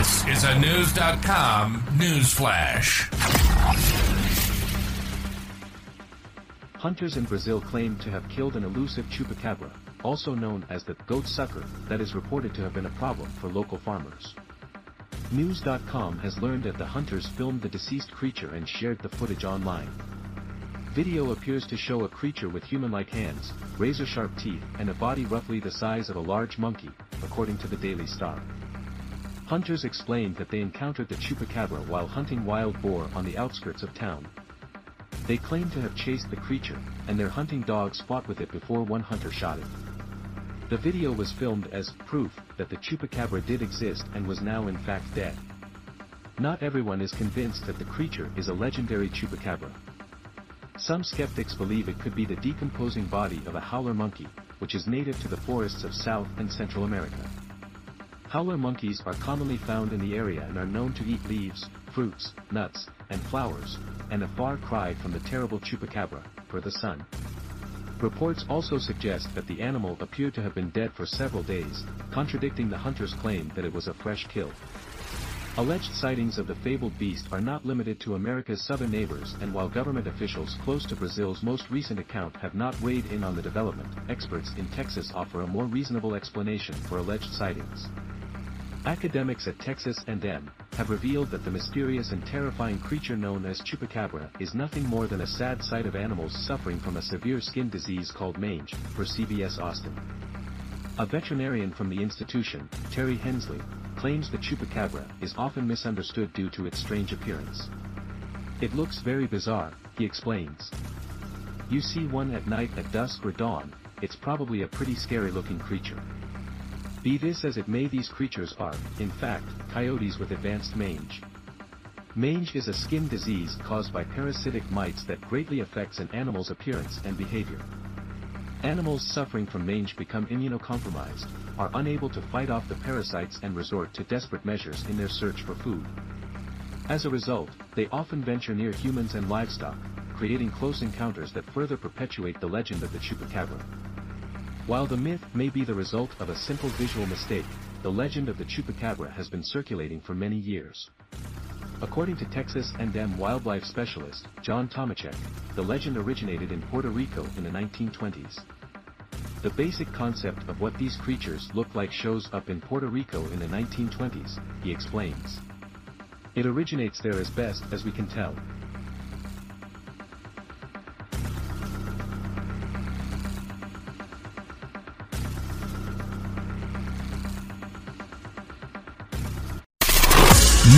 This is a News.com news flash. Hunters in Brazil claim to have killed an elusive chupacabra, also known as the goat sucker, that is reported to have been a problem for local farmers. News.com has learned that the hunters filmed the deceased creature and shared the footage online. Video appears to show a creature with human-like hands, razor-sharp teeth, and a body roughly the size of a large monkey, according to the Daily Star. Hunters explained that they encountered the chupacabra while hunting wild boar on the outskirts of town. They claim to have chased the creature, and their hunting dogs fought with it before one hunter shot it. The video was filmed as proof that the chupacabra did exist and was now in fact dead. Not everyone is convinced that the creature is a legendary chupacabra. Some skeptics believe it could be the decomposing body of a howler monkey, which is native to the forests of South and Central America. Howler monkeys are commonly found in the area and are known to eat leaves, fruits, nuts, and flowers, and a far cry from the terrible chupacabra, per the Sun. Reports also suggest that the animal appeared to have been dead for several days, contradicting the hunter's claim that it was a fresh kill. Alleged sightings of the fabled beast are not limited to America's southern neighbors and while government officials close to Brazil's most recent account have not weighed in on the development, experts in Texas offer a more reasonable explanation for alleged sightings. Academics at Texas A&M have revealed that the mysterious and terrifying creature known as chupacabra is nothing more than a sad sight of animals suffering from a severe skin disease called mange, per CBS Austin. A veterinarian from the institution, Terry Hensley, claims the chupacabra is often misunderstood due to its strange appearance. It looks very bizarre, he explains. You see one at night at dusk or dawn, it's probably a pretty scary looking creature. Be this as it may these creatures are, in fact, coyotes with advanced mange. Mange is a skin disease caused by parasitic mites that greatly affects an animal's appearance and behavior. Animals suffering from mange become immunocompromised, are unable to fight off the parasites and resort to desperate measures in their search for food. As a result, they often venture near humans and livestock, creating close encounters that further perpetuate the legend of the chupacabra. While the myth may be the result of a simple visual mistake, the legend of the chupacabra has been circulating for many years. According to Texas A&M wildlife specialist, John Tomecek, the legend originated in Puerto Rico in the 1920s. The basic concept of what these creatures look like shows up in Puerto Rico in the 1920s, he explains. It originates there as best as we can tell.